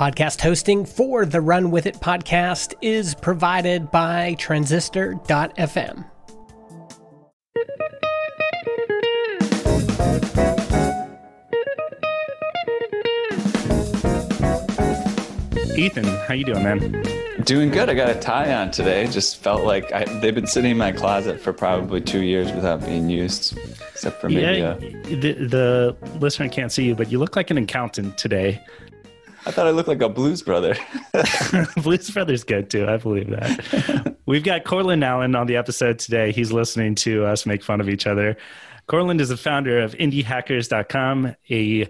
Podcast hosting for the Run With It podcast is provided by Transistor.fm. Ethan, how you doing, man? Doing good. I got a tie on today. Just felt like I, they've been sitting in my closet for probably two years without being used, except for maybe. Yeah, a, the, the listener can't see you, but you look like an accountant today. I thought I looked like a blues brother. Blues Brothers good too. I believe that. We've got Courtland Allen on the episode today. He's listening to us make fun of each other. Courtland is the founder of indiehackers.com, a,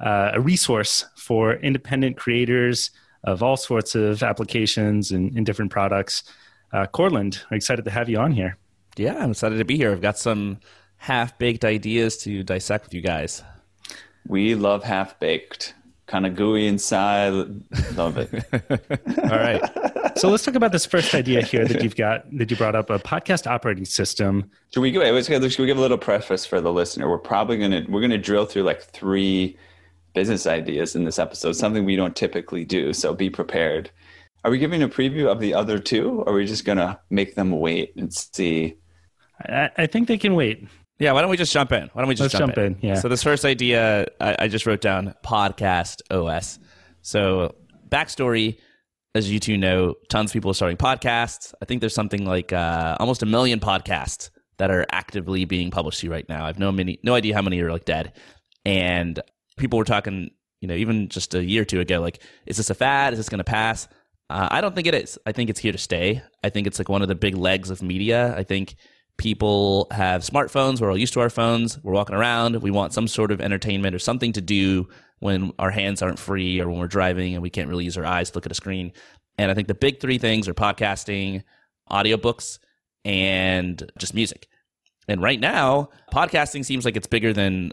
uh, a resource for independent creators of all sorts of applications and, and different products. Uh, Courtland, I'm excited to have you on here. Yeah, I'm excited to be here. I've got some half baked ideas to dissect with you guys. we love half baked, kind of gooey inside. Love it. All right. so let's talk about this first idea here that you've got that you brought up a podcast operating system. Should we, wait, should we give a little preface for the listener? We're probably gonna we're gonna drill through like three business ideas in this episode, something we don't typically do. So be prepared. Are we giving a preview of the other two, or are we just gonna make them wait and see? I, I think they can wait. Yeah, why don't we just jump in? Why don't we just Let's jump in, yeah. So this first idea, I, I just wrote down podcast OS. So backstory, as you two know, tons of people are starting podcasts. I think there's something like uh, almost a million podcasts that are actively being published to right now. I've no many, no idea how many are like dead, and people were talking, you know, even just a year or two ago, like, is this a fad? Is this going to pass? Uh, I don't think it is. I think it's here to stay. I think it's like one of the big legs of media. I think people have smartphones. We're all used to our phones. We're walking around. We want some sort of entertainment or something to do when our hands aren't free or when we're driving and we can't really use our eyes to look at a screen. And I think the big three things are podcasting, audiobooks, and just music. And right now, podcasting seems like it's bigger than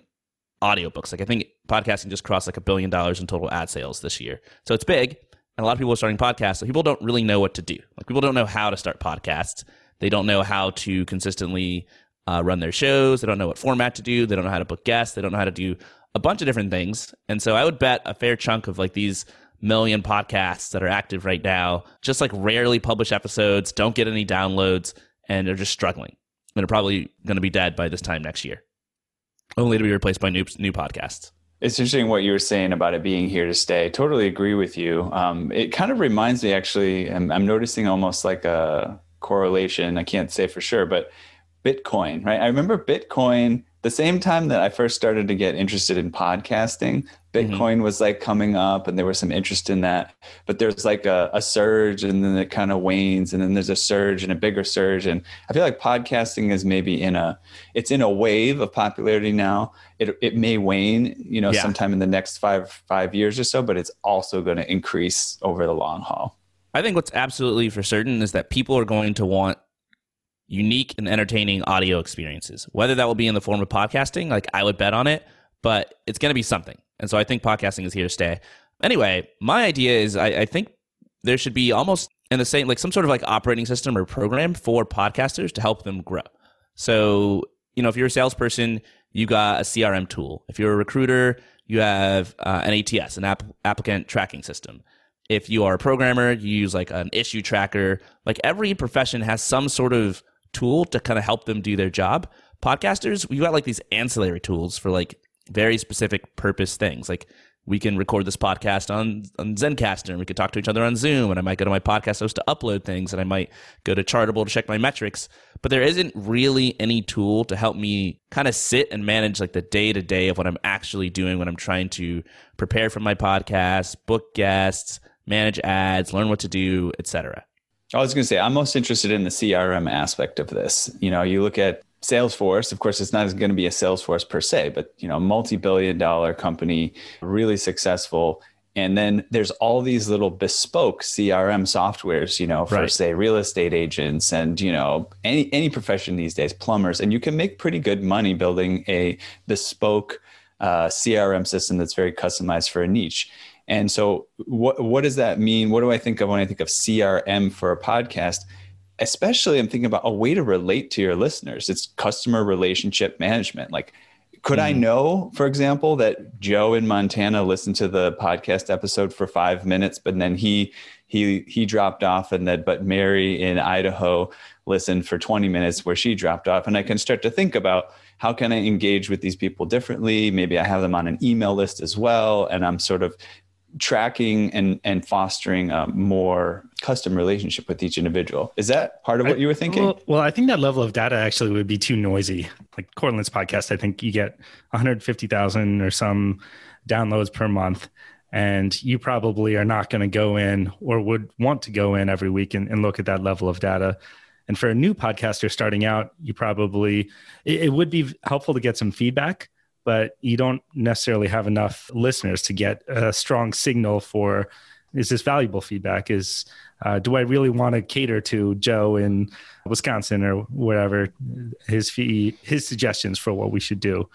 audiobooks. Like I think podcasting just crossed like a billion dollars in total ad sales this year. So it's big. And a lot of people are starting podcasts. So people don't really know what to do. Like people don't know how to start podcasts. They don't know how to consistently uh, run their shows. They don't know what format to do. They don't know how to book guests. They don't know how to do a bunch of different things. And so I would bet a fair chunk of like these million podcasts that are active right now just like rarely publish episodes, don't get any downloads, and they're just struggling. And are probably going to be dead by this time next year, only to be replaced by new new podcasts. It's interesting what you were saying about it being here to stay. Totally agree with you. Um, it kind of reminds me, actually, I'm, I'm noticing almost like a correlation. I can't say for sure, but Bitcoin, right? I remember Bitcoin the same time that I first started to get interested in podcasting. Mm-hmm. Bitcoin was like coming up and there was some interest in that. But there's like a, a surge and then it kind of wanes and then there's a surge and a bigger surge. And I feel like podcasting is maybe in a it's in a wave of popularity now. It it may wane, you know, Yeah. sometime in the next five five years or so, but it's also going to increase over the long haul. I think what's absolutely for certain is that people are going to want unique and entertaining audio experiences. Whether that will be in the form of podcasting, like I would bet on it, but it's going to be something. And so I think podcasting is here to stay. Anyway, my idea is I, I think there should be almost in the same, like some sort of like operating system or program for podcasters to help them grow. So, you know, if you're a salesperson, you got a CRM tool. If you're a recruiter, you have uh, an ATS, an app- applicant tracking system if you are a programmer, you use like an issue tracker. Like every profession has some sort of tool to kind of help them do their job. Podcasters, we got like these ancillary tools for like very specific purpose things. Like we can record this podcast on, on Zencastr and we could talk to each other on Zoom and I might go to my podcast host to upload things and I might go to Chartable to check my metrics. But there isn't really any tool to help me kind of sit and manage like the day to day of what I'm actually doing when I'm trying to prepare for my podcast, book guests, manage ads, learn what to do, etc. I was going to say, I'm most interested in the CRM aspect of this. You know, you look at Salesforce, of course, it's not going to be a Salesforce per se, but, you know, multi billion dollar company, really successful. And then there's all these little bespoke CRM softwares, you know, for Right. say real estate agents and, you know, any, any profession these days, plumbers. And you can make pretty good money building a bespoke uh, CRM system that's very customized for a niche. And so, what what does that mean? What do I think of when I think of CRM for a podcast? Especially, I'm thinking about a way to relate to your listeners. It's customer relationship management. Like could I hmm. know, for example, that Joe in Montana listened to the podcast episode for five minutes, but then he he he dropped off, and that but Mary in Idaho listened for 20 minutes where she dropped off, and I can start to think about how can I engage with these people differently? Maybe I have them on an email list as well, and I'm sort of tracking and and fostering a more custom relationship with each individual. Is that part of what I- you were thinking? Well, well, I think that level of data actually would be too noisy. Like Courtland's podcast, I think you get 150,000 or some downloads per month. And you probably are not going to go in or would want to go in every week and, and look at that level of data. And for a new podcaster starting out, you probably, it, it would be helpful to get some feedback, but you don't necessarily have enough listeners to get a strong signal for is this valuable feedback? Is uh, do I really want to cater to Joe in Wisconsin or whatever his fee, his suggestions for what we should do?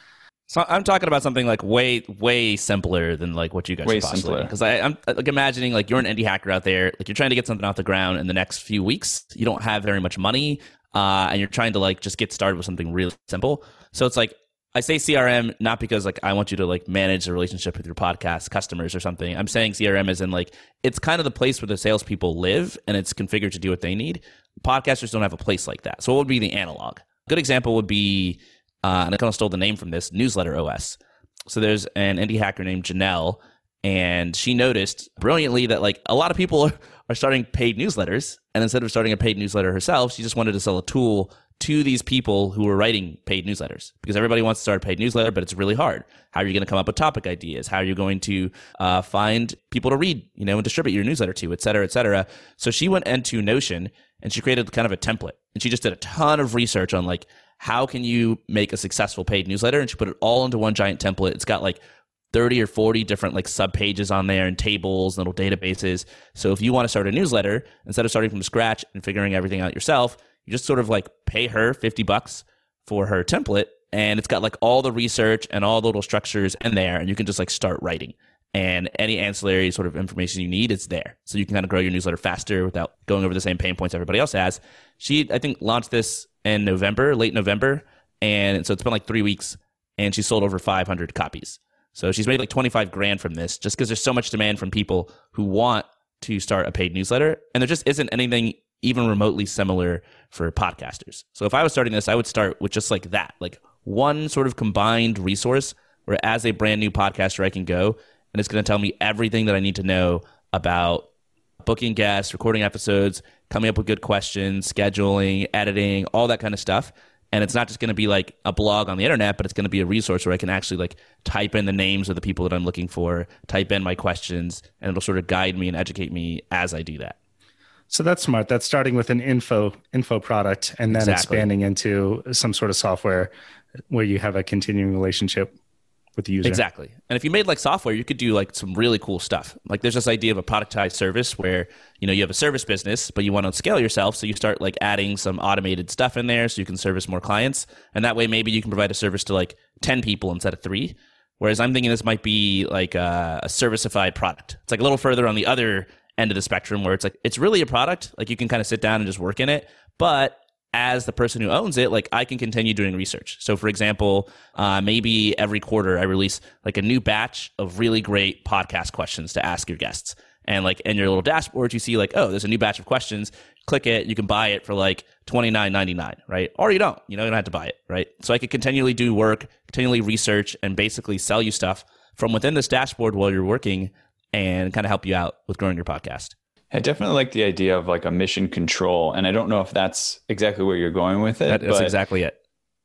So I'm talking about something like way, way simpler than like what you guys Way are postulating. simpler. Because I'm like imagining like you're an indie hacker out there, like you're trying to get something off the ground in the next few weeks. You don't have very much money, uh, and you're trying to like just get started with something really simple. So it's like I say CRM not because like I want you to like manage the relationship with your podcast customers or something. I'm saying CRM is in like it's kind of the place where the salespeople live and it's configured to do what they need. Podcasters don't have a place like that. So what would be the analog? good example would be, uh, and I kind of stole the name from this Newsletter OS. So there's an indie hacker named Janelle, and she noticed brilliantly that like a lot of people are, are starting paid newsletters, and instead of starting a paid newsletter herself, she just wanted to sell a tool to these people who are writing paid newsletters because everybody wants to start a paid newsletter, but it's really hard. How are you going to come up with topic ideas? How are you going to uh, find people to read, you know, and distribute your newsletter to, et cetera, et cetera? So she went into Notion and she created kind of a template, and she just did a ton of research on like how can you make a successful paid newsletter, and she put it all into one giant template. It's got like 30 or 40 different like sub pages on there and tables and little databases. So if you want to start a newsletter, instead of starting from scratch and figuring everything out yourself, you just sort of like pay her 50 bucks for her template and it's got like all the research and all the little structures in there and you can just like start writing. And any ancillary sort of information you need is there. So you can kind of grow your newsletter faster without going over the same pain points everybody else has. She i think launched this in november late november and so it's been like three weeks and she sold over 500 copies. So she's made like 25 grand from this just because there's so much demand from people who want to start a paid newsletter and there just isn't anything even remotely similar for podcasters. So if I was starting this, I would start with just like that, like one sort of combined resource where as a brand new podcaster, I can go and it's going to tell me everything that I need to know about booking guests, recording episodes, coming up with good questions, scheduling, editing, all that kind of stuff. And it's not just going to be like a blog on the internet, but it's going to be a resource where I can actually like type in the names of the people that I'm looking for, type in my questions, and it'll sort of guide me and educate me as I do that. So that's smart. That's starting with an info info product and then Exactly. expanding into some sort of software where you have a continuing relationship with the user. Exactly. And if you made like software, you could do like some really cool stuff. Like there's this idea of a productized service where, you know, you have a service business, but you want to scale yourself. So you start like adding some automated stuff in there so you can service more clients. And that way, maybe you can provide a service to like 10 people instead of three. Whereas I'm thinking this might be like a, a servicified product. It's like a little further on the other end of the spectrum where it's like, it's really a product. Like you can kind of sit down and just work in it. But as the person who owns it, like I can continue doing research. So, for example, uh, maybe every quarter I release like a new batch of really great podcast questions to ask your guests. And like in your little dashboard, you see like, oh, there's a new batch of questions. Click it, you can buy it for like twenty nine ninety nine, right? Or you don't, you know, you don't have to buy it, right? So I could continually do work, continually research, and basically sell you stuff from within this dashboard while you're working, and kind of help you out with growing your podcast. I definitely like the idea of like a mission control, and I don't know if that's exactly where you're going with it. That- that's exactly it.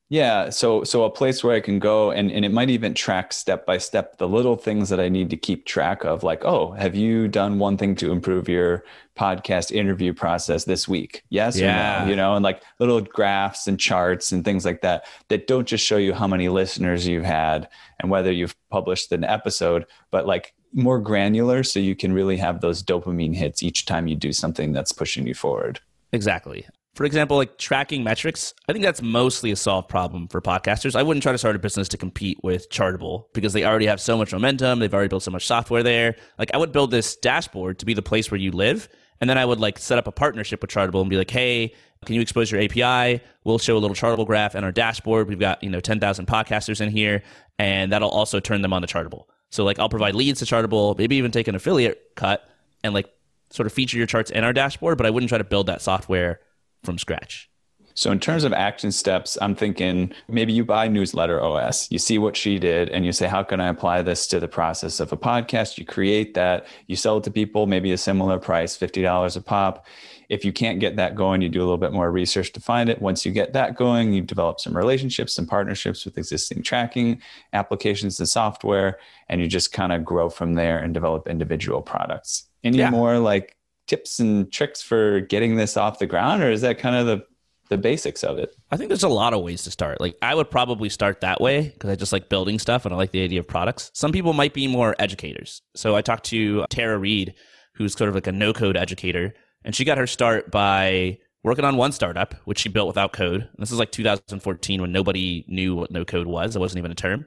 yeah, so so a place where I can go and and it might even track step by step the little things that I need to keep track of, like oh, have you done one thing to improve your podcast interview process this week? Yes Yeah. or no? You know, and like little graphs and charts and things like that that don't just show you how many listeners you've had and whether you've published an episode, but like more granular so you can really have those dopamine hits each time you do something that's pushing you forward. Exactly. For example, like tracking metrics, I think that's mostly a solved problem for podcasters. I wouldn't try to start a business to compete with Chartable because they already have so much momentum. They've already built so much software there. Like, I would build this dashboard to be the place where you live. And then I would like set up a partnership with Chartable and be like, hey, can you expose your API? We'll show a little Chartable graph in our dashboard. We've got, you know, 10,000 podcasters in here, and that'll also turn them on to Chartable. So like I'll provide leads to Chartable, maybe even take an affiliate cut and like sort of feature your charts in our dashboard, but I wouldn't try to build that software from scratch. So, in terms of action steps, I'm thinking maybe you buy Newsletter OS, you see what she did, and you say, How can I apply this to the process of a podcast? You create that, you sell it to people, maybe a similar price, $50 a pop. If you can't get that going, you do a little bit more research to find it. Once you get that going, you develop some relationships, and partnerships with existing tracking applications and software, and you just kind of grow from there and develop individual products. Any yeah. more like tips and tricks for getting this off the ground, or is that kind of the the basics of it. I think there's a lot of ways to start. Like I would probably start that way because I just like building stuff and I like the idea of products. Some people might be more educators. So I talked to Tara Reed, who's sort of like a no code educator, and she got her start by working on one startup, which she built without code. And this is like 2014 when nobody knew what no code was. It wasn't even a term.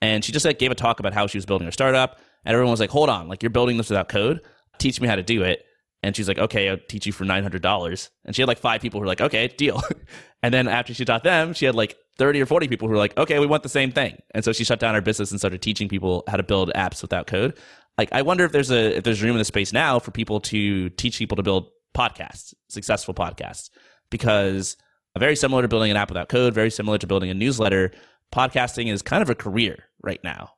And she just like gave a talk about how she was building her startup. And everyone was like, hold on, like you're building this without code. Teach me how to do it. And she's like, okay, I'll teach you for $900. And she had like five people who were like, okay, deal. and then after she taught them, she had like 30 or 40 people who were like, okay, we want the same thing. And so she shut down her business and started teaching people how to build apps without code. Like, I wonder if there's a, if there's room in the space now for people to teach people to build podcasts, successful podcasts, because very similar to building an app without code, very similar to building a newsletter, podcasting is kind of a career right now.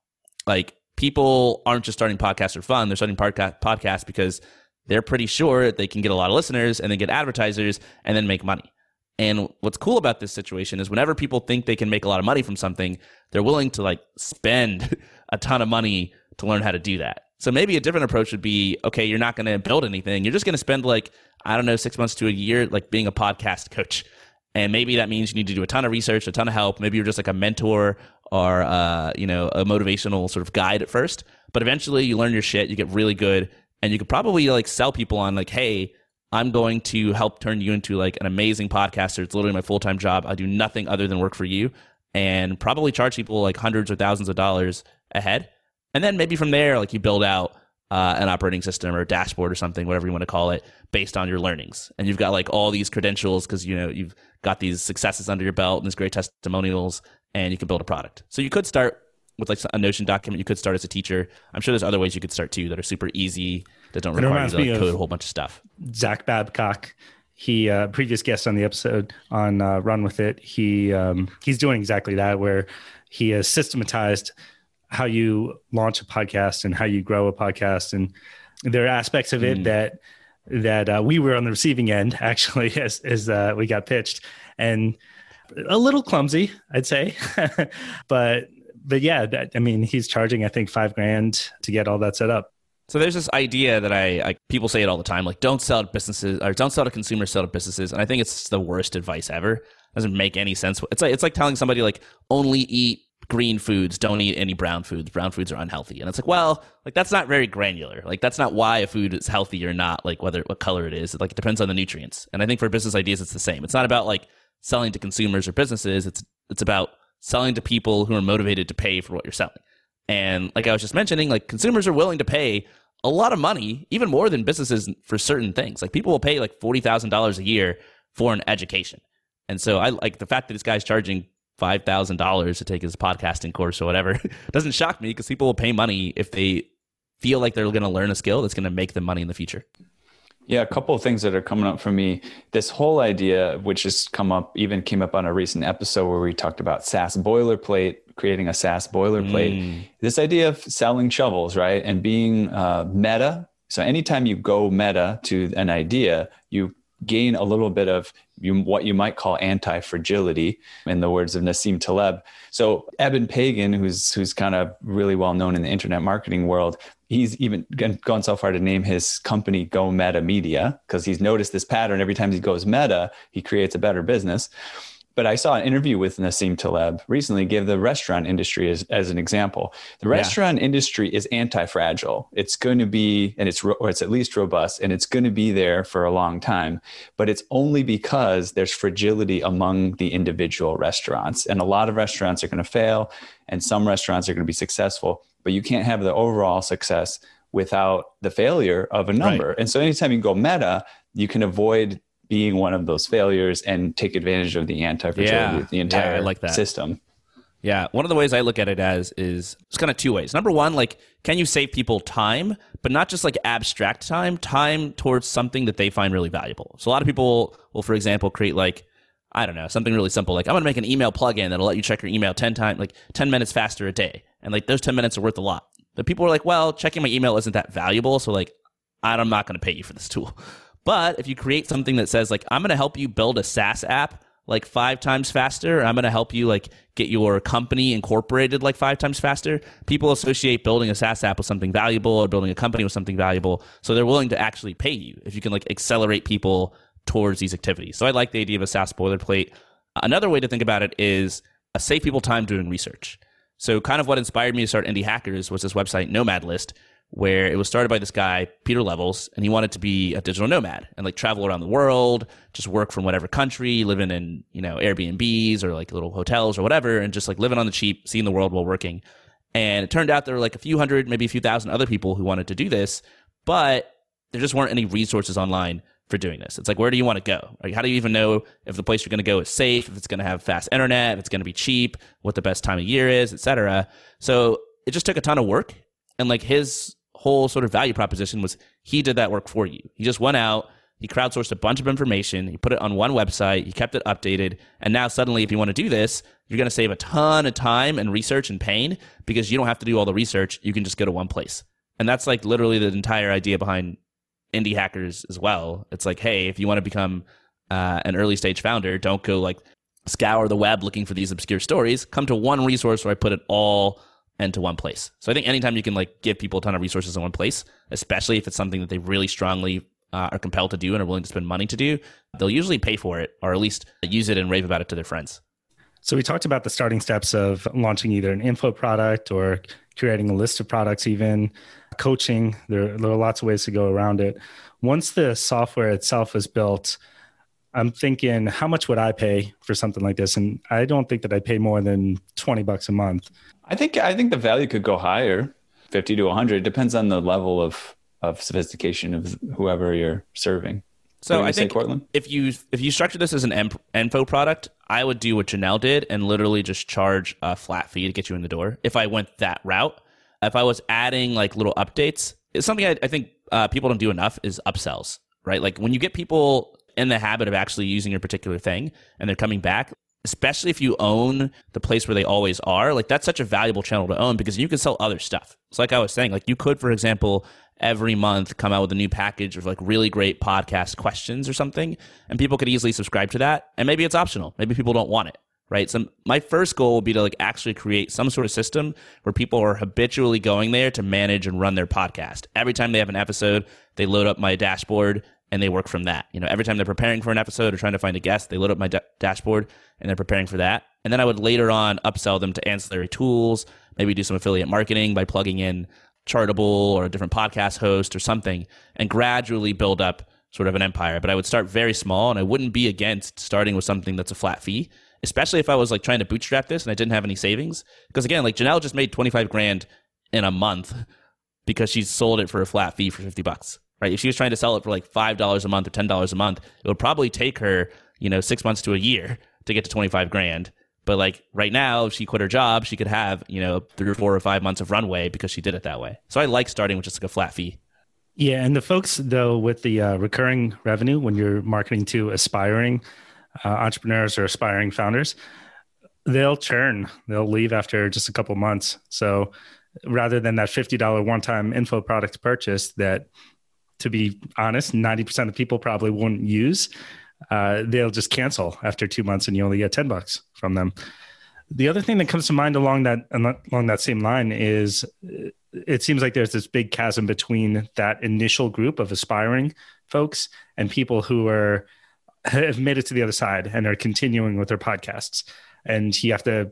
Like, people aren't just starting podcasts for fun. They're starting podca- podcasts because they're pretty sure they can get a lot of listeners and then get advertisers and then make money. And what's cool about this situation is whenever people think they can make a lot of money from something, they're willing to like spend a ton of money to learn how to do that. So maybe a different approach would be okay, you're not going to build anything. You're just going to spend like, I don't know, six months to a year, like being a podcast coach. And maybe that means you need to do a ton of research, a ton of help. Maybe you're just like a mentor or, uh, you know, a motivational sort of guide at first. But eventually you learn your shit, you get really good, and you could probably like sell people on like, hey, I'm going to help turn you into like an amazing podcaster. It's literally my full time job. I do nothing other than work for you, and probably charge people like hundreds or thousands of dollars ahead. And then maybe from there, like you build out uh, an operating system or a dashboard or something, whatever you want to call it, based on your learnings. And you've got like all these credentials because you know you've got these successes under your belt and these great testimonials, and you can build a product. So you could start with like a Notion document. You could start as a teacher. I'm sure there's other ways you could start too that are super easy that don't require you to like, code a whole bunch of stuff. Zach Babcock, he uh, previous guest on the episode on uh, Run with It. He um, he's doing exactly that where he has systematized how you launch a podcast and how you grow a podcast and there are aspects of it mm. that that uh, we were on the receiving end actually as as uh, we got pitched and a little clumsy i'd say but but yeah, that, I mean, he's charging I think five grand to get all that set up. So there's this idea that I, I, people say it all the time, like don't sell to businesses or don't sell to consumers, sell to businesses, and I think it's the worst advice ever. It doesn't make any sense. It's like it's like telling somebody like only eat green foods, don't eat any brown foods. Brown foods are unhealthy, and it's like well, like that's not very granular. Like that's not why a food is healthy or not. Like whether what color it is, like it depends on the nutrients. And I think for business ideas, it's the same. It's not about like selling to consumers or businesses. It's it's about selling to people who are motivated to pay for what you're selling. And like I was just mentioning, like consumers are willing to pay a lot of money, even more than businesses for certain things. Like people will pay like forty thousand dollars a year for an education. And so I like the fact that this guy's charging five thousand dollars to take his podcasting course or whatever doesn't shock me because people will pay money if they feel like they're going to learn a skill that's going to make them money in the future. Yeah, a couple of things that are coming up for me. This whole idea, which has come up, even came up on a recent episode where we talked about SaaS boilerplate, creating a SaaS boilerplate. Mm. This idea of selling shovels, right? And being uh, meta. So anytime you go meta to an idea, you gain a little bit of you, what you might call anti-fragility in the words of Nassim Taleb. So Eben Pagan, who's who's kind of really well known in the internet marketing world, he's even gone so far to name his company Go Meta Media because he's noticed this pattern every time he goes meta, he creates a better business. But I saw an interview with Nassim Taleb recently, give the restaurant industry as, as an example. The restaurant yeah. industry is anti-fragile. It's going to be, and it's or it's at least robust, and it's going to be there for a long time. But it's only because there's fragility among the individual restaurants, and a lot of restaurants are going to fail, and some restaurants are going to be successful. But you can't have the overall success without the failure of a number. Right. And so anytime you go meta, you can avoid being one of those failures and take advantage of the anti-fragility Yeah. the Yeah, entire like that. system. Yeah, one of the ways I look at it as is it's kind of two ways. Number one, like, can you save people time, but not just like abstract time, time towards something that they find really valuable. So a lot of people will, for example, create like, I don't know, something really simple. Like, I'm going to make an email plugin that'll let you check your email 10 times, like 10 minutes faster a day. And like, those 10 minutes are worth a lot. But people are like, well, checking my email isn't that valuable. So like, I'm not going to pay you for this tool. But if you create something that says like, I'm going to help you build a SaaS app like five times faster, I'm going to help you like get your company incorporated like five times faster, people associate building a SaaS app with something valuable or building a company with something valuable. So they're willing to actually pay you if you can like accelerate people towards these activities. So I like the idea of a SaaS boilerplate. Another way to think about it is a save people time doing research. So kind of what inspired me to start Indie Hackers was this website Nomad List, where it was started by this guy Pieter Levels, and he wanted to be a digital nomad and like travel around the world, just work from whatever country, living in you know Airbnbs or like little hotels or whatever, and just like living on the cheap, seeing the world while working. And it turned out there were like a few hundred, maybe a few thousand other people who wanted to do this, but there just weren't any resources online for doing this. It's like, where do you want to go? Like, how do you even know if the place you're going to go is safe, if it's going to have fast internet, if it's going to be cheap, what the best time of year is, etc. So it just took a ton of work. And like his whole sort of value proposition was he did that work for you. He just went out, he crowdsourced a bunch of information, he put it on one website, he kept it updated, and now suddenly if you want to do this, you're going to save a ton of time and research and pain because you don't have to do all the research, you can just go to one place. And that's like literally the entire idea behind indie hackers as well. It's like, hey, if you want to become uh, an early stage founder, don't go like scour the web looking for these obscure stories. Come to one resource where I put it all into one place. So I think anytime you can like give people a ton of resources in one place, especially if it's something that they really strongly uh, are compelled to do and are willing to spend money to do, they'll usually pay for it or at least use it and rave about it to their friends. So we talked about the starting steps of launching either an info product or creating a list of products, even coaching. There, there are lots of ways to go around it. Once the software itself is built, I'm thinking, how much would I pay for something like this? And I don't think that I'd pay more than 20 bucks a month. I think I think the value could go higher, fifty to one hundred. Depends on the level of of sophistication of whoever you're serving. So I think Courtland? if you if you structure this as an info product, I would do what Janelle did and literally just charge a flat fee to get you in the door. If I went that route, if I was adding like little updates, it's something I, I think uh, people don't do enough is upsells, right? Like when you get people in the habit of actually using your particular thing and they're coming back, especially if you own the place where they always are, like that's such a valuable channel to own because you can sell other stuff. So like I was saying, like you could, for example, every month come out with a new package of like really great podcast questions or something, and people could easily subscribe to that. And maybe it's optional. Maybe people don't want it. Right. So my first goal would be to like actually create some sort of system where people are habitually going there to manage and run their podcast. Every time they have an episode, they load up my dashboard and they work from that. You know, every time they're preparing for an episode or trying to find a guest, they load up my da- dashboard and they're preparing for that. And then I would later on upsell them to ancillary tools, maybe do some affiliate marketing by plugging in Chartable or a different podcast host or something and gradually build up sort of an empire. But I would start very small and I wouldn't be against starting with something that's a flat fee, especially if I was like trying to bootstrap this and I didn't have any savings. Because again, like Janelle just made 25 grand in a month because she sold it for a flat fee for 50 bucks, right? If she was trying to sell it for like $5 a month or $10 a month, it would probably take her, you know, six months to a year to get to 25 grand. But like right now, if she quit her job, she could have, you know, three or four or five months of runway because she did it that way. So I like starting with just like a flat fee. Yeah, and the folks though with the uh, recurring revenue when you're marketing to aspiring uh, entrepreneurs or aspiring founders, they'll churn. They'll leave after just a couple months. So rather than that fifty dollar one time info product purchase that, to be honest, ninety percent of people probably won't use, uh, they'll just cancel after two months, and you only get ten bucks from them. The other thing that comes to mind along that along that same line is it seems like there's this big chasm between that initial group of aspiring folks and people who are have made it to the other side and are continuing with their podcasts and you have to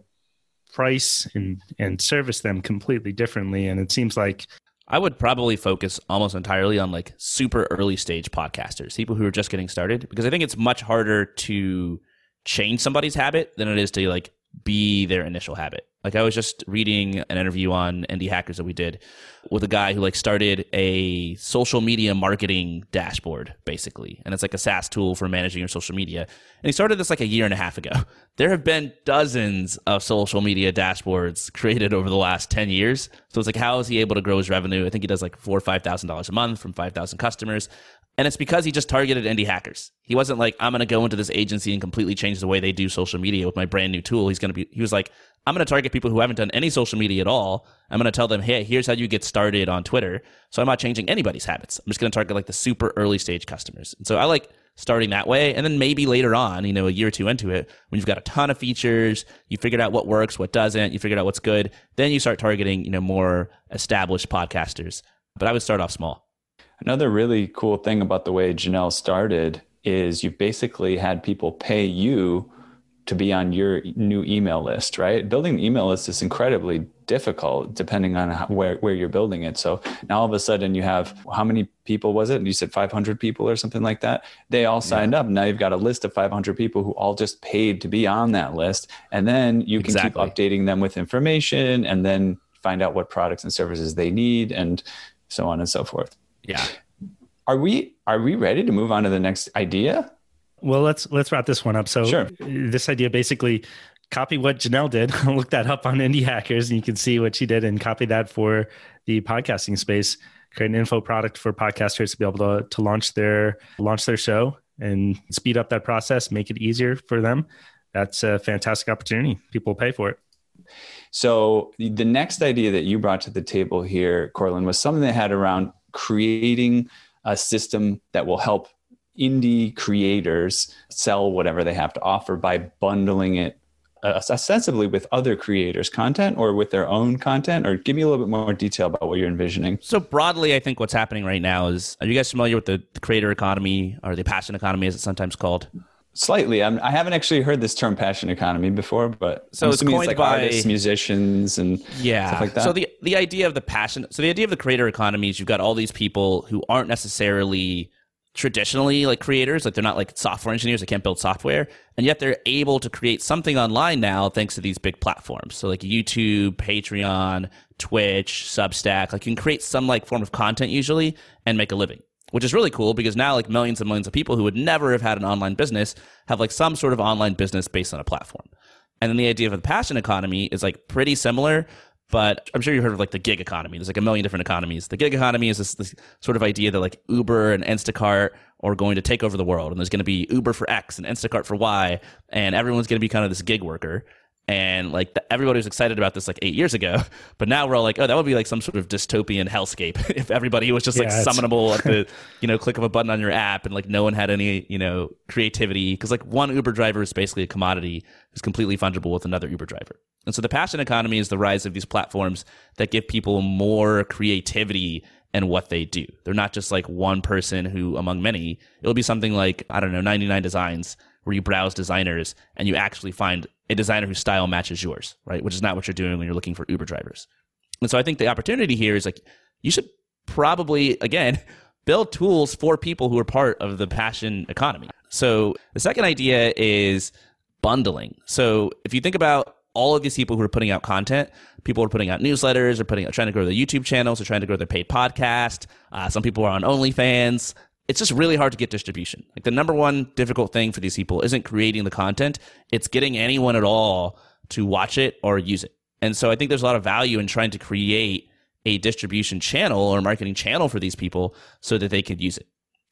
price and and service them completely differently and it seems like I would probably focus almost entirely on like super early stage podcasters, people who are just getting started, because I think it's much harder to change somebody's habit than it is to like be their initial habit. Like I was just reading an interview on Indie Hackers that we did with a guy who like started a social media marketing dashboard basically. And it's like a SaaS tool for managing your social media. And he started this like a year and a half ago. There have been dozens of social media dashboards created over the last 10 years. So it's like how is he able to grow his revenue? I think he does like 4 or 5000 dollars a month from 5000 customers and it's because he just targeted indie hackers. He wasn't like, I'm going to go into this agency and completely change the way they do social media with my brand new tool. He's going to be, he was like, I'm going to target people who haven't done any social media at all. I'm going to tell them, hey, here's how you get started on Twitter. So I'm not changing anybody's habits. I'm just going to target like the super early stage customers. And so I like starting that way. And then maybe later on, you know, a year or two into it, when you've got a ton of features, you figured out what works, what doesn't, you figured out what's good, then you start targeting, you know, more established podcasters. But I would start off small. Another really cool thing about the way Janelle started is you basically had people pay you to be on your new email list, right? Building an email list is incredibly difficult depending on how, where, where you're building it. So now all of a sudden you have how many people was it? And You said 500 people or something like that. They all signed yeah. up. Now you've got a list of 500 people who all just paid to be on that list. And then you can exactly. keep updating them with information and then find out what products and services they need and so on and so forth. Yeah. Are we are we ready to move on to the next idea? Well, let's let's wrap this one up. So sure. this idea basically copy what Janelle did. Look that up on Indie Hackers, and you can see what she did, and copy that for the podcasting space. Create an info product for podcasters to be able to to launch their launch their show and speed up that process, make it easier for them. That's a fantastic opportunity. People pay for it. So the next idea that you brought to the table here, Courtland, was something that had around creating a system that will help indie creators sell whatever they have to offer by bundling it uh, ostensibly with other creators' content or with their own content? Or give me a little bit more detail about what you're envisioning. So, broadly, I think what's happening right now is are you guys familiar with the, the creator economy or the passion economy, as it's sometimes called? Slightly. I'm, I have not actually heard this term "passion economy" before, but so I'm it's coined it's like by artists, musicians, and yeah, stuff like that. So the the idea of the passion, so the idea of the creator economy is you've got all these people who aren't necessarily traditionally like creators, like they're not like software engineers, they can't build software, and yet they're able to create something online now thanks to these big platforms. So like YouTube, Patreon, Twitch, Substack, like you can create some like form of content usually and make a living which is really cool because now like millions and millions of people who would never have had an online business have like some sort of online business based on a platform. And then the idea of the passion economy is like pretty similar, but I'm sure you've heard of like the gig economy. There's like a million different economies. The gig economy is this, this sort of idea that like Uber and Instacart are going to take over the world, and there's going to be Uber for X and Instacart for Y, and everyone's going to be kind of this gig worker and like the, everybody was excited about this like eight years ago but now we're all like oh that would be like some sort of dystopian hellscape if everybody was just like yeah, summonable at the you know click of a button on your app and like no one had any you know creativity. Because like one uber driver is basically a commodity who's completely fungible with another uber driver. And so the passion economy is the rise of these platforms that give people more creativity and what they do. They're not just like one person who among many it'll be something like i don't know 99 designs where you browse designers and you actually find a designer whose style matches yours, right? Which is not what you're doing when you're looking for Uber drivers. And so I think the opportunity here is like you should probably again build tools for people who are part of the passion economy. So the second idea is bundling. So if you think about all of these people who are putting out content, people are putting out newsletters, or putting trying to grow their YouTube channels, or trying to grow their paid podcast. Uh, some people are on OnlyFans it's just really hard to get distribution. Like the number one difficult thing for these people isn't creating the content, it's getting anyone at all to watch it or use it. And so I think there's a lot of value in trying to create a distribution channel or marketing channel for these people so that they could use it.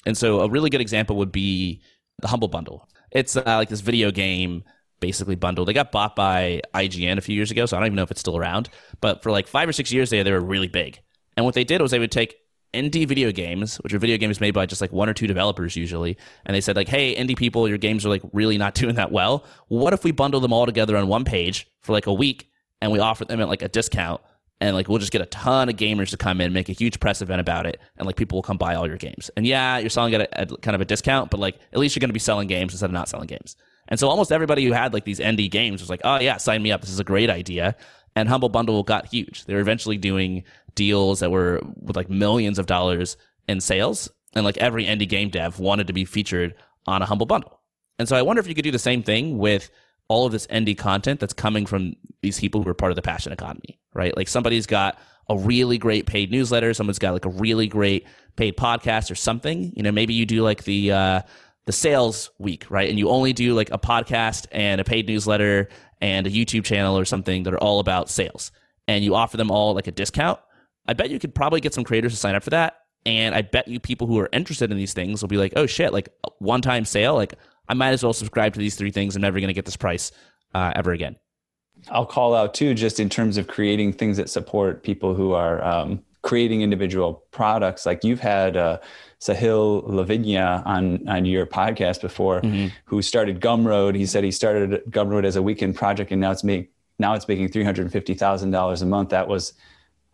And so a really good example would be the Humble Bundle. It's uh, like this video game basically bundle. They got bought by IGN a few years ago, so I don't even know if it's still around. But for like five or six years there, they were really big. And what they did was they would take indie video games, which are video games made by just like one or two developers usually, and they said like, "Hey, indie people, your games are like really not doing that well. What if we bundle them all together on one page for like a week and we offer them at like a discount?" And like we'll just get a ton of gamers to come in, make a huge press event about it, and like people will come buy all your games. And yeah, you're selling at a, at kind of a discount, but like at least you're going to be selling games instead of not selling games. And so almost everybody who had like these indie games was like, "Oh yeah, sign me up. This is a great idea." And Humble Bundle got huge. They were eventually doing deals that were with like millions of dollars in sales. And like every indie game dev wanted to be featured on a Humble Bundle. And so I wonder if you could do the same thing with all of this indie content that's coming from these people who are part of the passion economy, right? Like somebody's got a really great paid newsletter, someone's got like a really great paid podcast or something. You know, maybe you do like the uh, the sales week, right? And you only do like a podcast and a paid newsletter and a YouTube channel or something that are all about sales, and you offer them all like a discount. I bet you could probably get some creators to sign up for that. And I bet you people who are interested in these things will be like, oh shit, like one time sale, like I might as well subscribe to these three things. I'm never going to get this price uh, ever again. I'll call out too, just in terms of creating things that support people who are um, creating individual products. Like you've had uh, Sahil Lavingia on on your podcast before, mm-hmm. who started Gumroad. He said he started Gumroad as a weekend project, and now it's make now it's making three hundred fifty thousand dollars a month. That was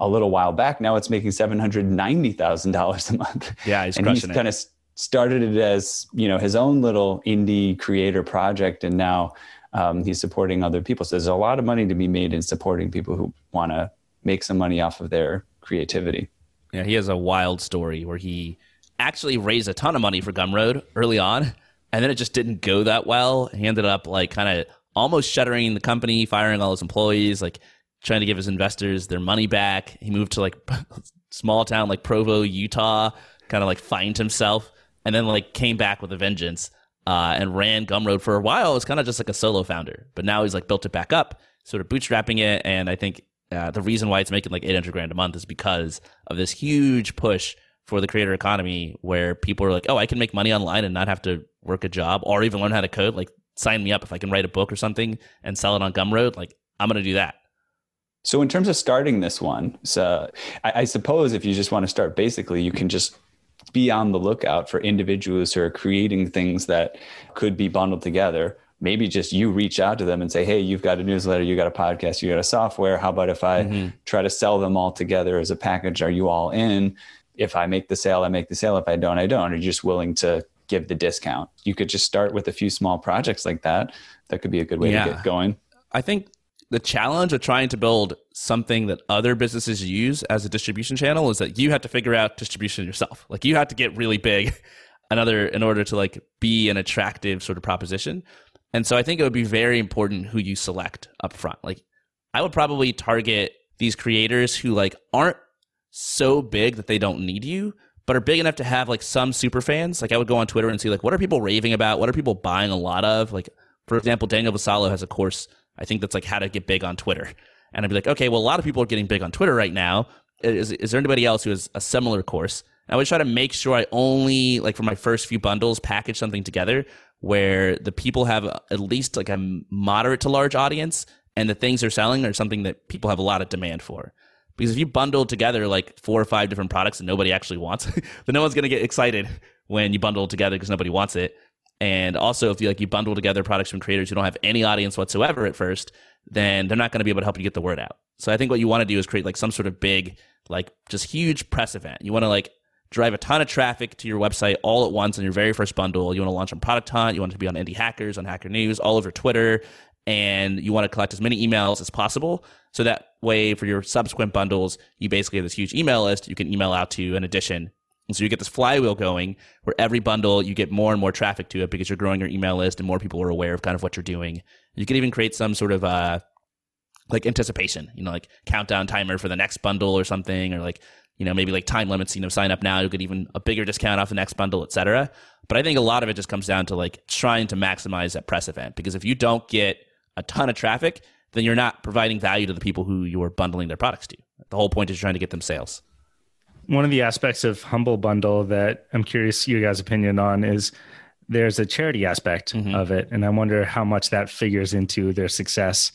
a little while back. Now it's making seven hundred ninety thousand dollars a month. Yeah, he's and he's kind of started it as you know his own little indie creator project, and now um, he's supporting other people. So there's a lot of money to be made in supporting people who want to make some money off of their creativity. Yeah, he has a wild story where he actually raised a ton of money for Gumroad early on, and then it just didn't go that well. He ended up like kind of almost shuttering the company, firing all his employees, like trying to give his investors their money back. He moved to like small town like Provo, Utah, kind of like find himself, and then like came back with a vengeance uh, and ran Gumroad for a while. It was kind of just like a solo founder, but now he's like built it back up, sort of bootstrapping it. And I think uh, the reason why it's making like 800 grand a month is because of this huge push for the creator economy where people are like, oh, I can make money online and not have to work a job or even learn how to code. Like, sign me up if I can write a book or something and sell it on Gumroad. Like, I'm going to do that. So, in terms of starting this one, so I, I suppose if you just want to start basically, you can just be on the lookout for individuals who are creating things that could be bundled together. Maybe just you reach out to them and say, Hey, you've got a newsletter, you got a podcast, you got a software. How about if I mm-hmm. try to sell them all together as a package? Are you all in? If I make the sale, I make the sale. If I don't, I don't. Are you just willing to give the discount? You could just start with a few small projects like that. That could be a good way yeah. to get going. I think the challenge of trying to build something that other businesses use as a distribution channel is that you have to figure out distribution yourself. Like you have to get really big another in order to like be an attractive sort of proposition. And so I think it would be very important who you select up front. Like I would probably target these creators who like aren't so big that they don't need you, but are big enough to have like some super fans. Like I would go on Twitter and see like what are people raving about? What are people buying a lot of? Like for example, Daniel Vassallo has a course I think that's like how to get big on Twitter. And I'd be like, okay, well, a lot of people are getting big on Twitter right now. Is, is there anybody else who has a similar course? And I would try to make sure I only, like for my first few bundles, package something together where the people have at least like a moderate to large audience and the things they're selling are something that people have a lot of demand for. Because if you bundle together like four or five different products that nobody actually wants, then no one's going to get excited when you bundle together because nobody wants it. And also, if you like you bundle together products from creators who don't have any audience whatsoever at first, then they're not going to be able to help you get the word out. So I think what you want to do is create like some sort of big, like just huge press event. You want to like drive a ton of traffic to your website all at once on your very first bundle. You want to launch on Product Hunt. You want to be on Indie Hackers, on Hacker News, all over Twitter, and you want to collect as many emails as possible. So that way, for your subsequent bundles, you basically have this huge email list you can email out to in addition and so you get this flywheel going where every bundle you get more and more traffic to it because you're growing your email list and more people are aware of kind of what you're doing. You can even create some sort of uh, like anticipation, you know, like countdown timer for the next bundle or something, or like, you know, maybe like time limits, you know, sign up now, you get even a bigger discount off the next bundle, etc. But I think a lot of it just comes down to like trying to maximize that press event because if you don't get a ton of traffic, then you're not providing value to the people who you're bundling their products to. The whole point is trying to get them sales one of the aspects of Humble Bundle that I'm curious your guys' opinion on is there's a charity aspect mm-hmm. of it, and I wonder how much that figures into their success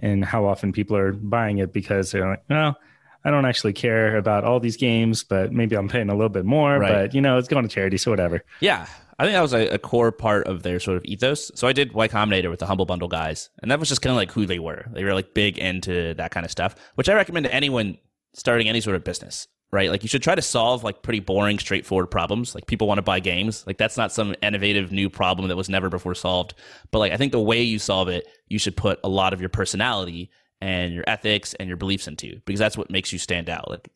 and how often people are buying it because they're like, well. I don't actually care about all these games, but maybe I'm paying a little bit more. Right. But you know, it's going to charity, so whatever. Yeah, I think that was a, a, core part of their sort of ethos. So I did Y Combinator with the Humble Bundle guys, and that was just kind of like who they were. They were like big into that kind of stuff, which I recommend to anyone starting any sort of business right? Like you should try to solve like pretty boring, straightforward problems. Like people want to buy games. Like that's not some innovative new problem that was never before solved. But like I think the way you solve it, you should put a lot of your personality and your ethics and your beliefs into because that's what makes you stand out. Like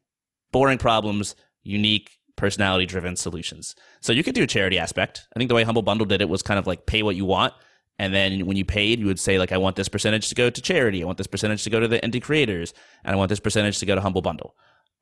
boring problems, unique personality driven solutions. So you could do a charity aspect. I think the way Humble Bundle did it was kind of like pay what you want And then when you paid, you would say like, I want this percentage to go to charity. I want this percentage to go to the indie creators, and I want this percentage to go to Humble Bundle.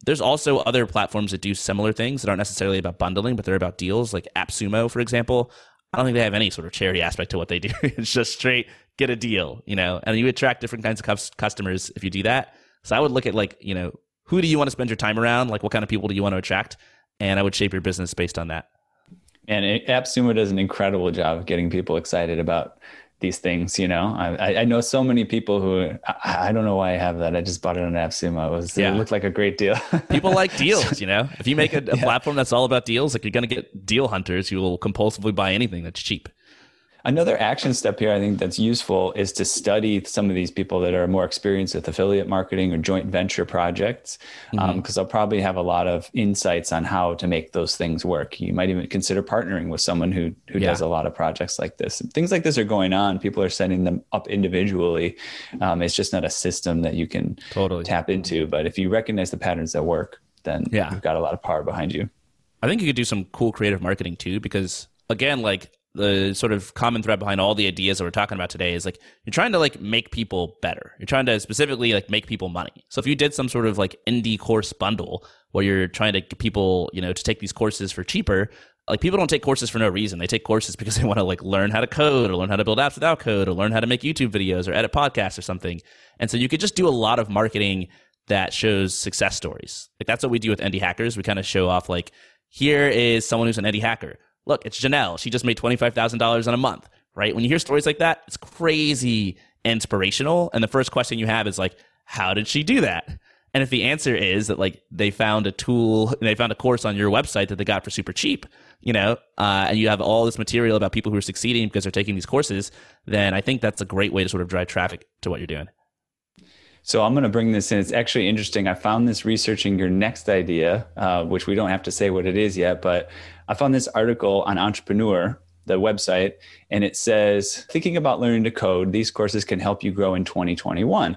There's also other platforms that do similar things that aren't necessarily about bundling, but they're about deals, like AppSumo, for example. I don't think they have any sort of charity aspect to what they do. it's just straight get a deal, you know, and you attract different kinds of customers if you do that. So I would look at like, you know, who do you want to spend your time around? Like what kind of people do you want to attract? And I would shape your business based on that. And AppSumo does an incredible job of getting people excited about these things. You know, I, I know so many people who I, I, don't know why I have that. I just bought it on AppSumo. It was yeah. it looked like a great deal. people like deals. You know, if you make a, a yeah. platform that's all about deals, like you're going to get deal hunters who will compulsively buy anything that's cheap. Another action step here, I think that's useful is to study some of these people that are more experienced with affiliate marketing or joint venture projects, because mm-hmm. um, they'll probably have a lot of insights on how to make those things work. You might even consider partnering with someone who who yeah. does a lot of projects like this. Things like this are going on. People are setting them up individually. Um, it's just not a system that you can totally tap into. But if you recognize the patterns that work, then yeah. you've got a lot of power behind you. I think you could do some cool creative marketing too, because again, like the sort of common thread behind all the ideas that we're talking about today is like you're trying to like make people better. You're trying to specifically like make people money. So if you did some sort of like indie course bundle where you're trying to get people, you know, to take these courses for cheaper, like people don't take courses for no reason. They take courses because they want to like learn how to code or learn how to build apps without code or learn how to make YouTube videos or edit podcasts or something. And so you could just do a lot of marketing that shows success stories. Like that's what we do with indie hackers. We kind of show off like here is someone who's an indie hacker look, it's Janelle. She just made $25,000 in a month, right? When you hear stories like that, it's crazy inspirational. And the first question you have is like, how did she do that? And if the answer is that like they found a tool, they found a course on your website that they got for super cheap, you know, uh, and you have all this material about people who are succeeding because they're taking these courses, then I think that's a great way to sort of drive traffic to what you're doing. So I'm going to bring this in. It's actually interesting. I found this researching your next idea, uh, which we don't have to say what it is yet, but I found this article on Entrepreneur, the website, and it says, thinking about learning to code, these courses can help you grow in 2021.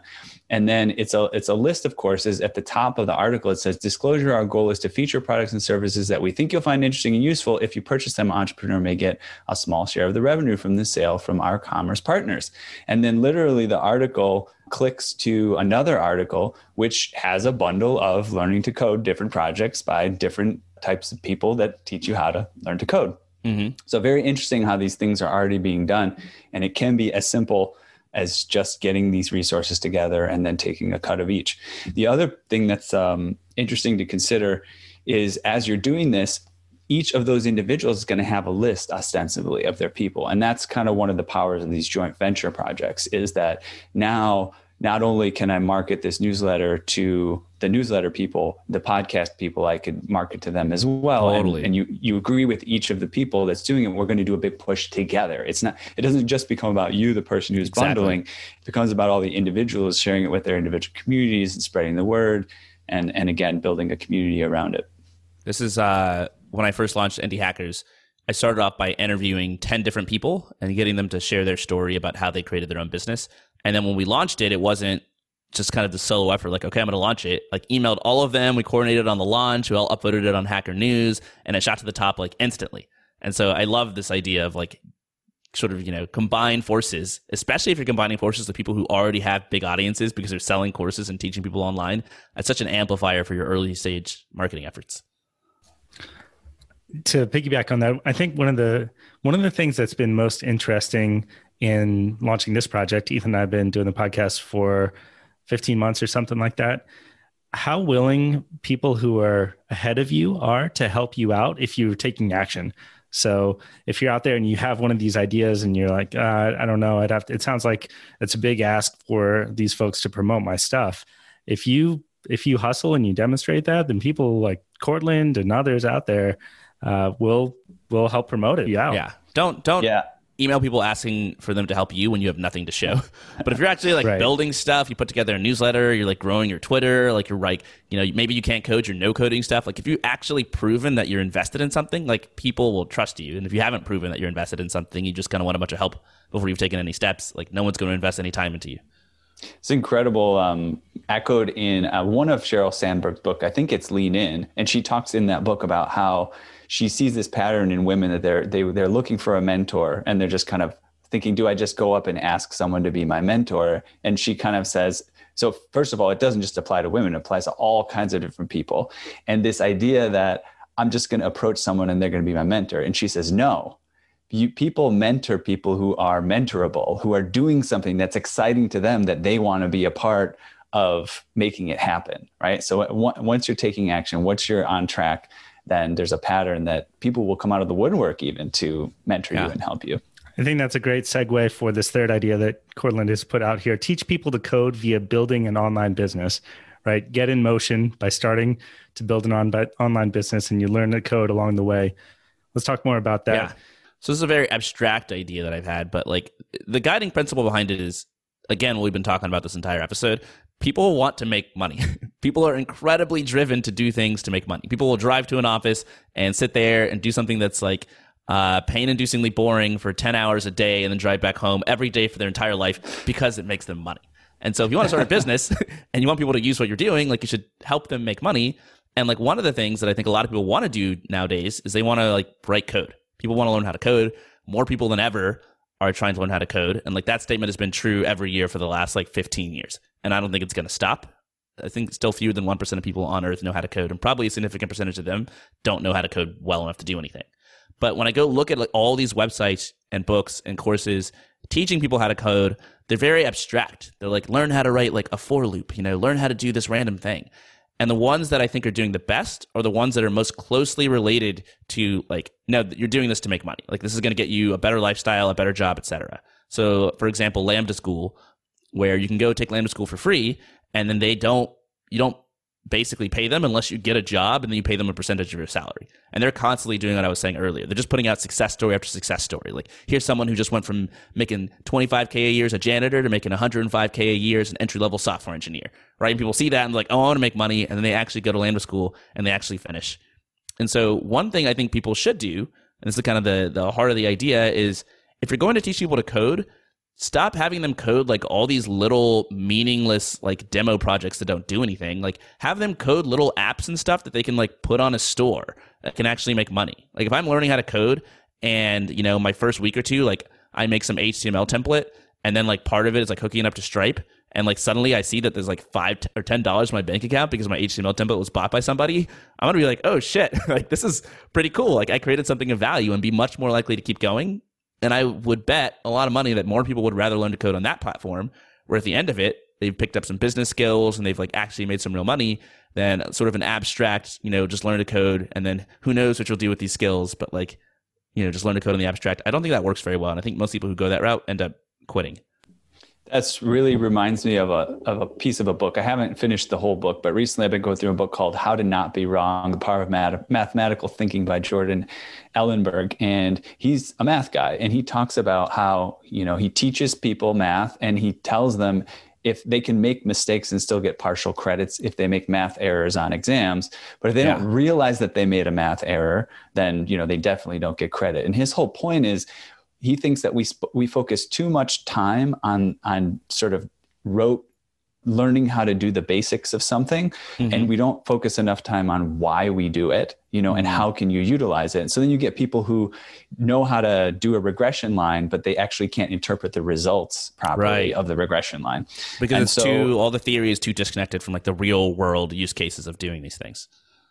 And then it's a it's a list of courses. At the top of the article, it says, disclosure, our goal is to feature products and services that we think you'll find interesting and useful. If you purchase them, Entrepreneur may get a small share of the revenue from the sale from our commerce partners. And then literally the article clicks to another article, which has a bundle of learning to code different projects by different types of people that teach you how to learn to code. Mm-hmm. So, very interesting how these things are already being done. And it can be as simple as just getting these resources together and then taking a cut of each. The other thing that's um, interesting to consider is as you're doing this, each of those individuals is going to have a list ostensibly of their people and that's kind of one of the powers of these joint venture projects is that now not only can I market this newsletter to the newsletter people, the podcast people, I could market to them as well. Totally. And, and, you you agree with each of the people that's doing it. We're going to do a big push together. It's not. It doesn't just become about you, the person who's exactly. bundling. It becomes about all the individuals sharing it with their individual communities and spreading the word, and and again building a community around it. This is uh, when I first launched Indie Hackers. I started off by interviewing 10 different people and getting them to share their story about how they created their own business. And then when we launched it, it wasn't just kind of the solo effort, like, okay, I'm going to launch it. Like, emailed all of them. We coordinated on the launch. We all uploaded it on Hacker News, and it shot to the top like instantly. And so I love this idea of like sort of, you know, combine forces, especially if you're combining forces with people who already have big audiences because they're selling courses and teaching people online. It's such an amplifier for your early stage marketing efforts. To piggyback on that, I think one of the one of the things that's been most interesting in launching this project, Ethan and I have been doing the podcast for 15 months or something like that. How willing people who are ahead of you are to help you out if you're taking action. So if you're out there and you have one of these ideas and you're like, uh, I don't know, I'd have to, it sounds like it's a big ask for these folks to promote my stuff. If you if you hustle and you demonstrate that, then people like Courtland and others out there uh, will will help promote it. Yeah, yeah. Don't don't yeah email people asking for them to help you when you have nothing to show. but if you're actually like right. building stuff, you put together a newsletter, you're like growing your Twitter, like you're like, you know, maybe you can't code, you're no coding stuff. Like if you actually proven that you're invested in something, like people will trust you. And if you haven't proven that you're invested in something, you just kind of want a bunch of help before you've taken any steps. Like no one's going to invest any time into you. It's incredible. Um, echoed in uh, one of Sheryl Sandberg's book. I think it's Lean In, and she talks in that book about how she sees this pattern in women that they're they, they're looking for a mentor and they're just kind of thinking, do I just go up and ask someone to be my mentor? And she kind of says, so first of all, it doesn't just apply to women, it applies to all kinds of different people. And this idea that I'm just going to approach someone and they're going to be my mentor. And she says, no. You, people mentor people who are mentorable, who are doing something that's exciting to them that they want to be a part of making it happen, right? So uh, once you're taking action, once you're on track, then there's a pattern that people will come out of the woodwork even to mentor yeah. you and help you. I think that's a great segue for this third idea that Courtland has put out here. Teach people to code via building an online business, right? Get in motion by starting to build an on- online business and you learn to code along the way. Let's talk more about that. Yeah. So this is a very abstract idea that I've had, but like the guiding principle behind it is again, what we've been talking about this entire episode. People want to make money. People are incredibly driven to do things to make money. People will drive to an office and sit there and do something that's like uh, pain inducingly boring for 10 hours a day and then drive back home every day for their entire life because it makes them money. And so if you want to start a business and you want people to use what you're doing, like you should help them make money. And like one of the things that I think a lot of people want to do nowadays is they want to like write code. People want to learn how to code. More people than ever are trying to learn how to code. And like that statement has been true every year for the last like 15 years. And I don't think it's going to stop. I think still fewer than 1% of people on earth know how to code. And probably a significant percentage of them don't know how to code well enough to do anything. But when I go look at like all these websites and books and courses teaching people how to code, they're very abstract. They're like, learn how to write like a for loop, you know, learn how to do this random thing. And the ones that I think are doing the best are the ones that are most closely related to like, no, you're doing this to make money. Like this is going to get you a better lifestyle, a better job, etc. So, for example, Lambda School, where you can go take Lambda School for free, and then they don't, you don't basically pay them unless you get a job and then you pay them a percentage of your salary. And they're constantly doing what I was saying earlier. They're just putting out success story after success story. Like here's someone who just went from making 25k a year as a janitor to making 105k a year as an entry level software engineer, right? And people see that and like, oh, I want to make money, and then they actually go to Lambda school and they actually finish. And so one thing I think people should do, and this is kind of the the heart of the idea, is if you're going to teach people to code, stop having them code like all these little meaningless like demo projects that don't do anything. Like have them code little apps and stuff that they can like put on a store that can actually make money. Like if i'm learning how to code and you know my first week or two like i make some html template and then like part of it is like hooking up to stripe and like suddenly i see that there's like five or ten dollars in my bank account because my html template was bought by somebody i'm gonna be like oh shit. Like this is pretty cool. Like i created something of value and be much more likely to keep going and I would bet a lot of money that more people would rather learn to code on that platform, where at the end of it, they've picked up some business skills and they've like actually made some real money than sort of an abstract, you know, just learn to code and then who knows what you'll do with these skills, but like, you know, just learn to code in the abstract. I don't think that works very well. And I think most people who go that route end up quitting. That's really reminds me of a of a piece of a book. I haven't finished the whole book, but recently I've been going through a book called How to Not Be Wrong: The Power of Math- Mathematical Thinking by Jordan Ellenberg, and he's a math guy, and he talks about how you know he teaches people math, and he tells them if they can make mistakes and still get partial credits if they make math errors on exams but if they yeah. don't realize that they made a math error then you know they definitely don't get credit and his whole point is he thinks that we sp- we focus too much time on on sort of rote learning how to do the basics of something mm-hmm. and we don't focus enough time on why we do it you know mm-hmm. and how can you utilize it so then you get people who know how to do a regression line but they actually can't interpret the results properly right. of the regression line because and it's so, too all the theory is too disconnected from like the real world use cases of doing these things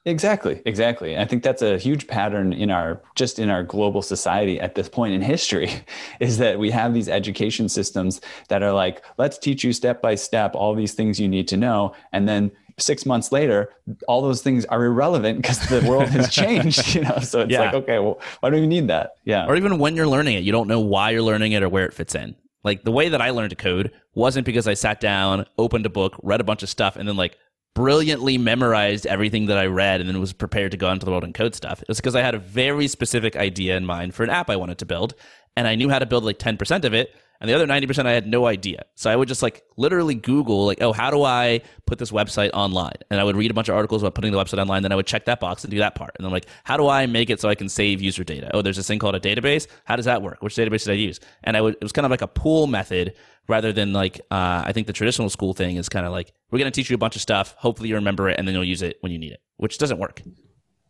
Exactly, exactly. I think that's a huge pattern in our just in our global society at this point in history is that we have these education systems that are like, let's teach you step by step all these things you need to know and then 6 months later all those things are irrelevant because the world has changed, you know. So it's yeah. like, okay, well, why do we need that? Yeah. Or even when you're learning it, you don't know why you're learning it or where it fits in. Like the way that I learned to code wasn't because I sat down, opened a book, read a bunch of stuff and then like brilliantly memorized everything that I read and then was prepared to go into the world and code stuff. It was because I had a very specific idea in mind for an app I wanted to build, and I knew how to build like 10% of it, and the other 90% I had no idea. So I would just like literally Google, like, oh, how do I put this website online? And I would read a bunch of articles about putting the website online. Then I would check that box and do that part. And I'm like, how do I make it so I can save user data? Oh, there's this thing called a database. How does that work? Which database did I use? And I would, it was kind of like a pool method rather than like, uh, I think the traditional school thing is kind of like, we're going to teach you a bunch of stuff. Hopefully you remember it and then you'll use it when you need it, which doesn't work.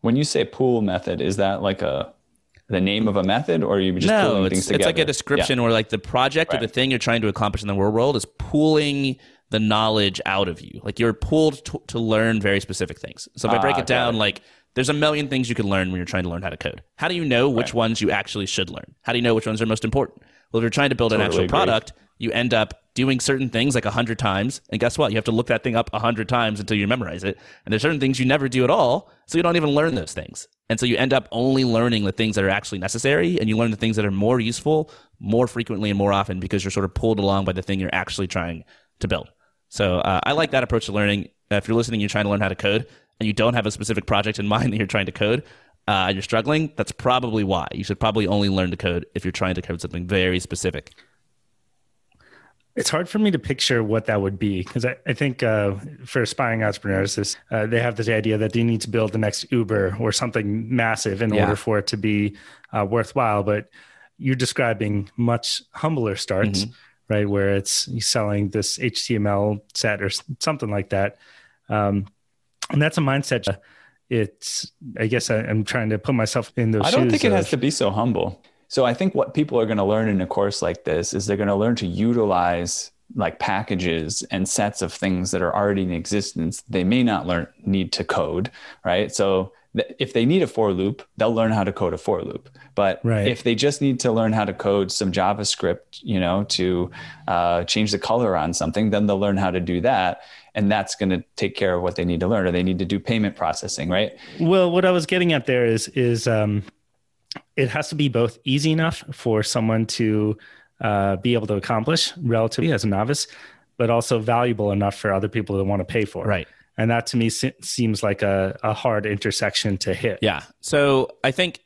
When you say pool method, is that like a the name of a method, or are you just no, pulling it's, things together? it's like a description Yeah. or like the project or the thing you're trying to accomplish in the real world is pulling the knowledge out of you. Like you're pulled to, to learn very specific things. So if I break Ah, it down, it. like there's a million things you can learn when you're trying to learn how to code. How do you know which ones you actually should learn? How do you know which ones are most important? Well, if you're trying to build an actual agree. product, you end up doing certain things like a hundred times, and guess what? You have to look that thing up a hundred times until you memorize it. And there's certain things you never do at all, so you don't even learn those things. And so you end up only learning the things that are actually necessary, and you learn the things that are more useful more frequently and more often because you're sort of pulled along by the thing you're actually trying to build. So uh, I like that approach to learning. Uh, if you're listening, you're trying to learn how to code, and you don't have a specific project in mind that you're trying to code, uh, and you're struggling. That's probably why you should probably only learn to code if you're trying to code something very specific. It's hard for me to picture what that would be because I, I think uh, for aspiring entrepreneurs, this, uh, they have this idea that they need to build the next Uber or something massive in Yeah. order for it to be uh, worthwhile. But you're describing much humbler starts, right? Where it's selling this HTML set or something like that. Um, and that's a mindset. It's, I guess I, I'm trying to put myself in those I don't think it has to be so humble. So I think what people are going to learn in a course like this is they're going to learn to utilize like packages and sets of things that are already in existence. They may not learn need to code, right? So th- if they need a for loop, they'll learn how to code a for loop. But Right. if they just need to learn how to code some JavaScript, you know, to uh, change the color on something, then they'll learn how to do that. And that's going to take care of what they need to learn, or they need to do payment processing, right? Well, what I was getting at there is is um, it has to be both easy enough for someone to uh, be able to accomplish relatively as a novice, but also valuable enough for other people to want to pay for. Right. And that to me se- seems like a, a hard intersection to hit. Yeah. So I think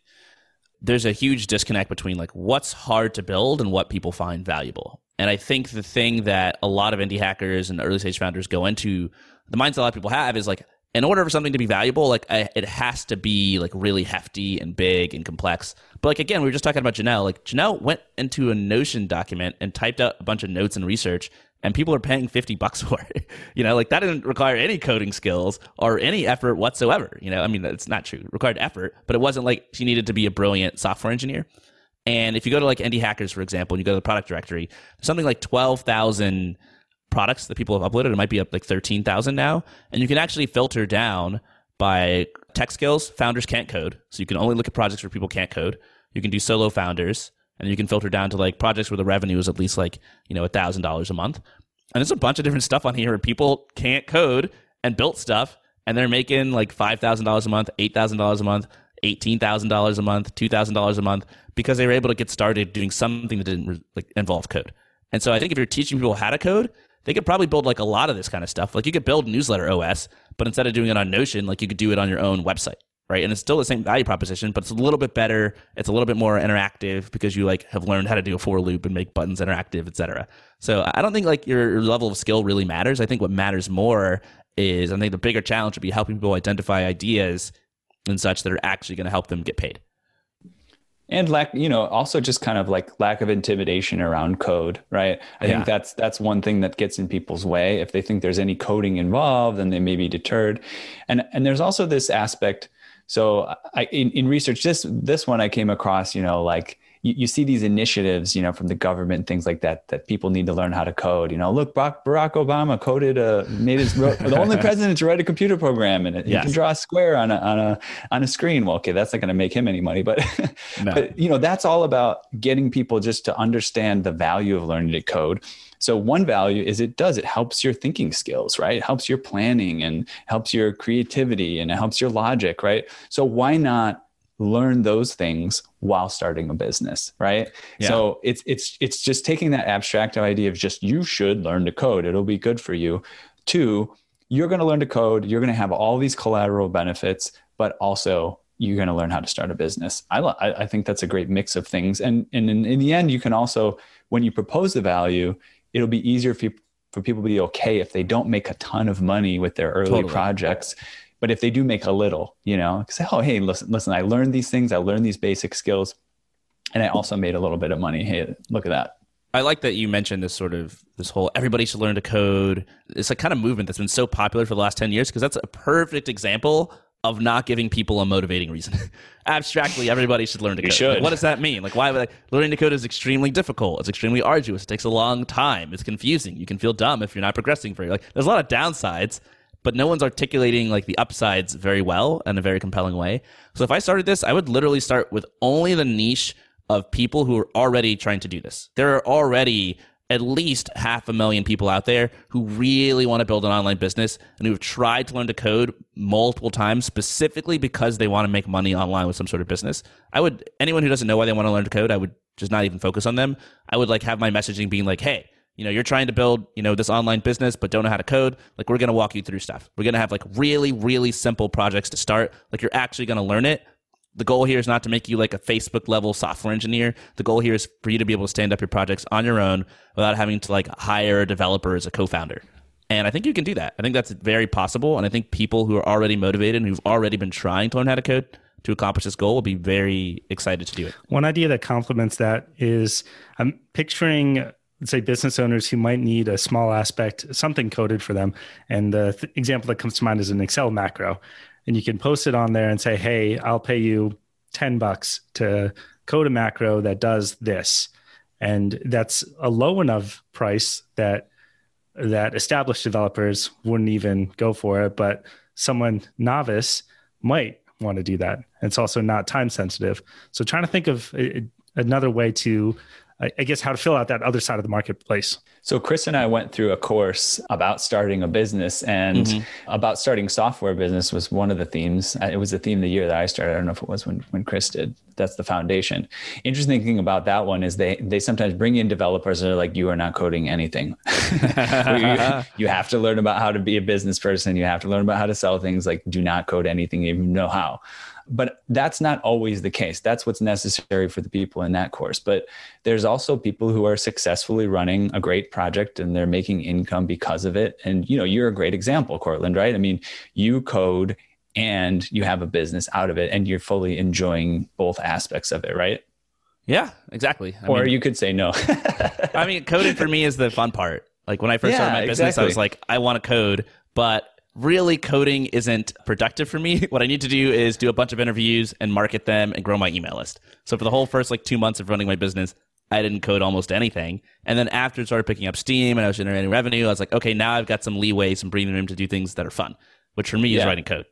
there's a huge disconnect between like what's hard to build and what people find valuable. And I think the thing that a lot of indie hackers and early stage founders go into, the mindset a lot of people have is like, in order for something to be valuable, like I, it has to be like really hefty and big and complex. But like again, we were just talking about Janelle. Like Janelle went into a Notion document and typed out a bunch of notes and research, and people are paying fifty bucks for it. you know, like that didn't require any coding skills or any effort whatsoever. You know, I mean, that's not true. It required effort, but it wasn't like she needed to be a brilliant software engineer. And if you go to like Indie Hackers, for example, and you go to the product directory, something like 12,000 products that people have uploaded. It might be up like 13,000 now. And you can actually filter down by tech skills. Founders can't code. So you can only look at projects where people can't code. You can do solo founders and you can filter down to like projects where the revenue is at least like, you know, $1,000 a month. And there's a bunch of different stuff on here where people can't code and built stuff and they're making like $5,000 a month, $8,000 a month, $18,000 a month, $2,000 a month because they were able to get started doing something that didn't like involve code. And so I think if you're teaching people how to code, they could probably build like a lot of this kind of stuff. Like you could build newsletter OS, but instead of doing it on Notion, like you could do it on your own website, right? And it's still the same value proposition, but it's a little bit better. It's a little bit more interactive because you like have learned how to do a for loop and make buttons interactive, etc. So I don't think like your level of skill really matters. I think what matters more is I think the bigger challenge would be helping people identify ideas and such that are actually going to help them get paid. And lack you know also just kind of like lack of intimidation around code right? I Yeah. think that's that's one thing that gets in people's way. If they think there's any coding involved then they may be deterred. And and there's also this aspect. So i in, in research this this one i came across you know like you, you see these initiatives, you know, from the government, things like that, that people need to learn how to code. You know, look, Barack, Barack Obama coded a made his the only president to write a computer program, and it, Yes. you can draw a square on a on a on a screen. Well, okay, that's not going to make him any money, but No. but you know, that's all about getting people just to understand the value of learning to code. So one value is it does it helps your thinking skills, right? It helps your planning and helps your creativity and it helps your logic, right? So why not learn those things while starting a business, right? Yeah. So it's it's it's just taking that abstract idea of just you should learn to code. It'll be good for you. Two, you're going to learn to code. You're going to have all these collateral benefits, but also you're going to learn how to start a business. I, I think that's a great mix of things. And and in, in the end, you can also when you propose the value, it'll be easier for for people to be okay if they don't make a ton of money with their early Totally. projects. But if they do make a little, you know, say, oh, hey, listen, listen, I learned these things. I learned these basic skills, and I also made a little bit of money. Hey, look at that. I like that you mentioned this sort of this whole everybody should learn to code. It's a kind of movement that's been so popular for the last 10 years because that's a perfect example of not giving people a motivating reason. Abstractly, everybody should learn to You code. should. Like, what does that mean? Like, why would I, learning to code is extremely difficult? It's extremely arduous. It takes a long time. It's confusing. You can feel dumb if you're not progressing very. Like, there's a lot of downsides, but no one's articulating like the upsides very well in a very compelling way. So if I started this, I would literally start with only the niche of people who are already trying to do this. There are already at least half a million people out there who really want to build an online business and who've tried to learn to code multiple times specifically because they want to make money online with some sort of business. I would anyone who doesn't know why they want to learn to code, I would just not even focus on them. I would like have my messaging being like, "Hey, you know, you're trying to build, you know, this online business but don't know how to code. Like we're going to walk you through stuff. We're going to have like really really simple projects to start. Like you're actually going to learn it the goal here is not to make you like a Facebook level software engineer. The goal here is for you to be able to stand up your projects on your own without having to like hire a developer as a co-founder. And I think you can do that. I think that's very possible. And I think people who are already motivated and who've already been trying to learn how to code to accomplish this goal will be very excited to do it. One idea that complements that is I'm picturing, say, business owners who might need a small aspect, something coded for them. And the th- example that comes to mind is an Excel macro. And you can post it on there and say, hey, I'll pay you 10 bucks to code a macro that does this. And that's a low enough price that that established developers wouldn't even go for it, but someone novice might want to do that. It's also not time sensitive. So trying to think of another way to, I guess, how to fill out that other side of the marketplace. So Chris and I went through a course about starting a business and about starting software business was one of the themes. Uh, It was the theme the year that I started. I don't know if it was when, when Chris did. That's the foundation. Interesting thing about that one is they they sometimes bring in developers that are like, you are not coding anything. you, you have to learn about how to be a business person. You have to learn about how to sell things. Like, do not code anything if you know how. But that's not always the case. That's what's necessary for the people in that course. But there's also people who are successfully running a great project and they're making income because of it. And you know, you're a great example, Courtland, right? I mean, you code and you have a business out of it and you're fully enjoying both aspects of it, right? Yeah, exactly. I or mean, you could say no. I mean, coding for me is the fun part. Like when I first started my business, I was like, I want to code, but really coding isn't productive for me. What I need to do is do a bunch of interviews and market them and grow my email list. So for the whole first like two months of running my business, I didn't code almost anything. And then after it started picking up steam and I was generating revenue, I was like, okay, now I've got some leeway, some breathing room to do things that are fun, which for me is writing code.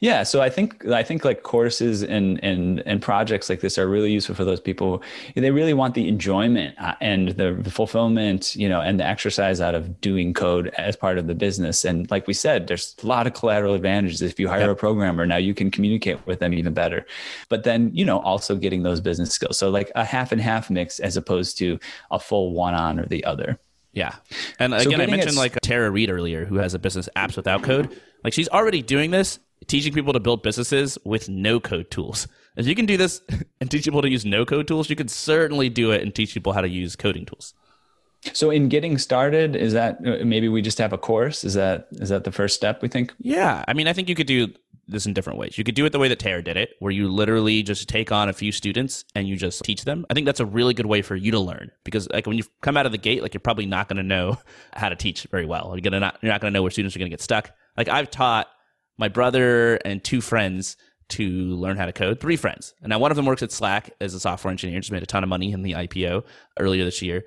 Yeah, so I think I think like courses and and and projects like this are really useful for those people. They really want the enjoyment uh, and the, the fulfillment, you know, and the exercise out of doing code as part of the business. And like we said, there's a lot of collateral advantages. If you hire Yep. a programmer, now you can communicate with them even better. But then, you know, also getting those business skills. So like a half and half mix as opposed to a full one on or the other. Yeah. And So again, I mentioned like Tara Reed earlier, who has a business apps without code. Like she's already doing this, teaching people to build businesses with no code tools. If you can do this and teach people to use no code tools, you could certainly do it and teach people how to use coding tools. So in getting started, is that uh, maybe we just have a course? Is that is that the first step? We think. Yeah. I mean, I think you could do this in different ways. You could do it the way that Tara did it, where you literally just take on a few students and you just teach them. I think that's a really good way for you to learn because like when you come out of the gate, like you're probably not going to know how to teach very well. You're gonna not you're not going to know where students are going to get stuck. Like I've taught my brother and two friends to learn how to code, three friends. And now one of them works at Slack as a software engineer, just made a ton of money in the IPO earlier this year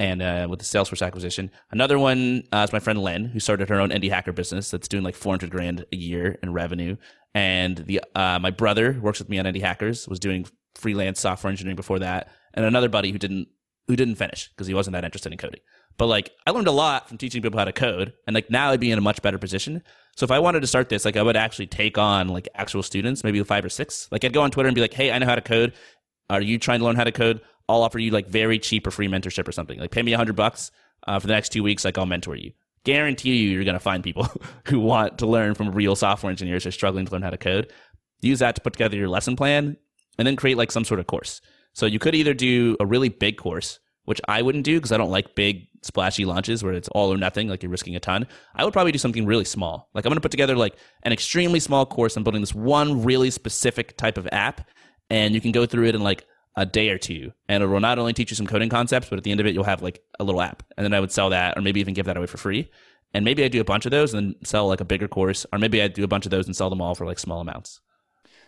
and uh, with the Salesforce acquisition. Another one uh, is my friend Len, who started her own indie hacker business that's doing like 400 grand a year in revenue. And the uh, my brother works with me on Indie Hackers, was doing freelance software engineering before that, and another buddy who didn't who didn't finish because he wasn't that interested in coding. But like I learned a lot from teaching people how to code, and like now I'd be in a much better position. So if I wanted to start this, like I would actually take on like actual students, maybe five or six. Like I'd go on Twitter and be like, "Hey, I know how to code. Are you trying to learn how to code? I'll offer you like very cheap or free mentorship or something. Like pay me a hundred bucks uh, for the next two weeks. Like I'll mentor you. Guarantee you, you're gonna find people who want to learn from real software engineers who are struggling to learn how to code. Use that to put together your lesson plan, and then create like some sort of course. So you could either do a really big course, which I wouldn't do because I don't like big splashy launches where it's all or nothing, like you're risking a ton. I would probably do something really small. Like I'm going to put together like an extremely small course on building this one really specific type of app, and you can go through it in like a day or two, and it will not only teach you some coding concepts, but at the end of it, you'll have like a little app, and then I would sell that, or maybe even give that away for free. And maybe I do a bunch of those and then sell like a bigger course, or maybe I do a bunch of those and sell them all for like small amounts.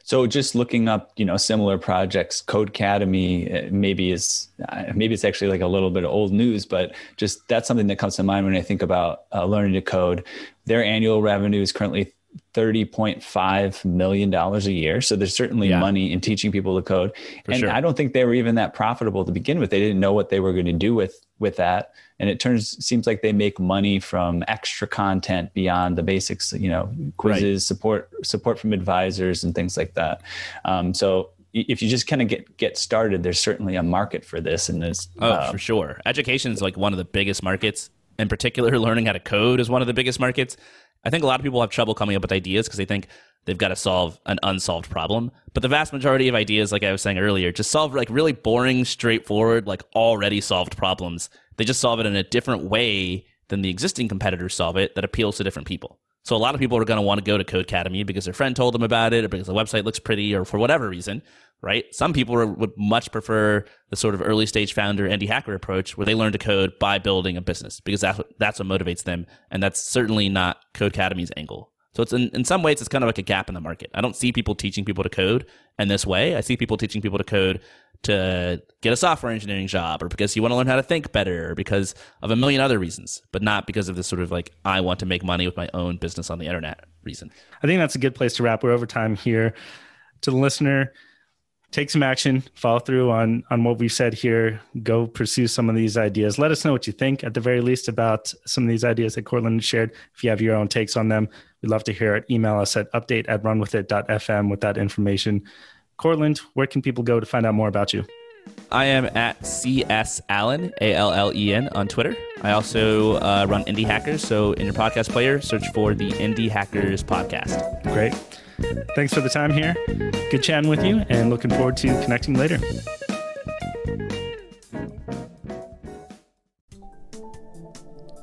So just looking up, you know, similar projects, Codecademy uh, maybe is uh, maybe it's actually like a little bit of old news, but just that's something that comes to mind when I think about uh, learning to code. Their annual revenue is currently $30.5 million a year. So there's certainly yeah. money in teaching people to code. For and sure. I don't think they were even that profitable to begin with. They didn't know what they were going to do with, with that. And it turns, seems like they make money from extra content beyond the basics, you know, quizzes, right. support, support from advisors and things like that. Um, so if you just kind of get get started, there's certainly a market for this. And there's oh, uh, for sure. Education is like one of the biggest markets. In particular, learning how to code is one of the biggest markets. I think a lot of people have trouble coming up with ideas because they think they've got to solve an unsolved problem. But the vast majority of ideas, like I was saying earlier, just solve like really boring, straightforward, like already solved problems. They just solve it in a different way than the existing competitors solve it that appeals to different people. So a lot of people are going to want to go to Codecademy because their friend told them about it or because the website looks pretty or for whatever reason right? Some people are, would much prefer the sort of early stage founder indie hacker approach where they learn to code by building a business because that's what, that's what motivates them. And that's certainly not Codecademy's angle. So it's in, in some ways, it's kind of like a gap in the market. I don't see people teaching people to code in this way. I see people teaching people to code to get a software engineering job or because you want to learn how to think better or because of a million other reasons, but not because of this sort of like, I want to make money with my own business on the internet reason. I think that's a good place to wrap. We're over time here. To the listener, take some action, follow through on on what we've said here, go pursue some of these ideas. Let us know what you think at the very least about some of these ideas that Courtland shared. If you have your own takes on them, we'd love to hear it. Email us at update at runwithit.fm with that information. Courtland, where can people go to find out more about you? I am at CS Allen, A L L E N, on Twitter. I also uh, run Indie Hackers. So in your podcast player, search for the Indie Hackers podcast. Great. Thanks for the time here. Good chatting with you and looking forward to connecting later.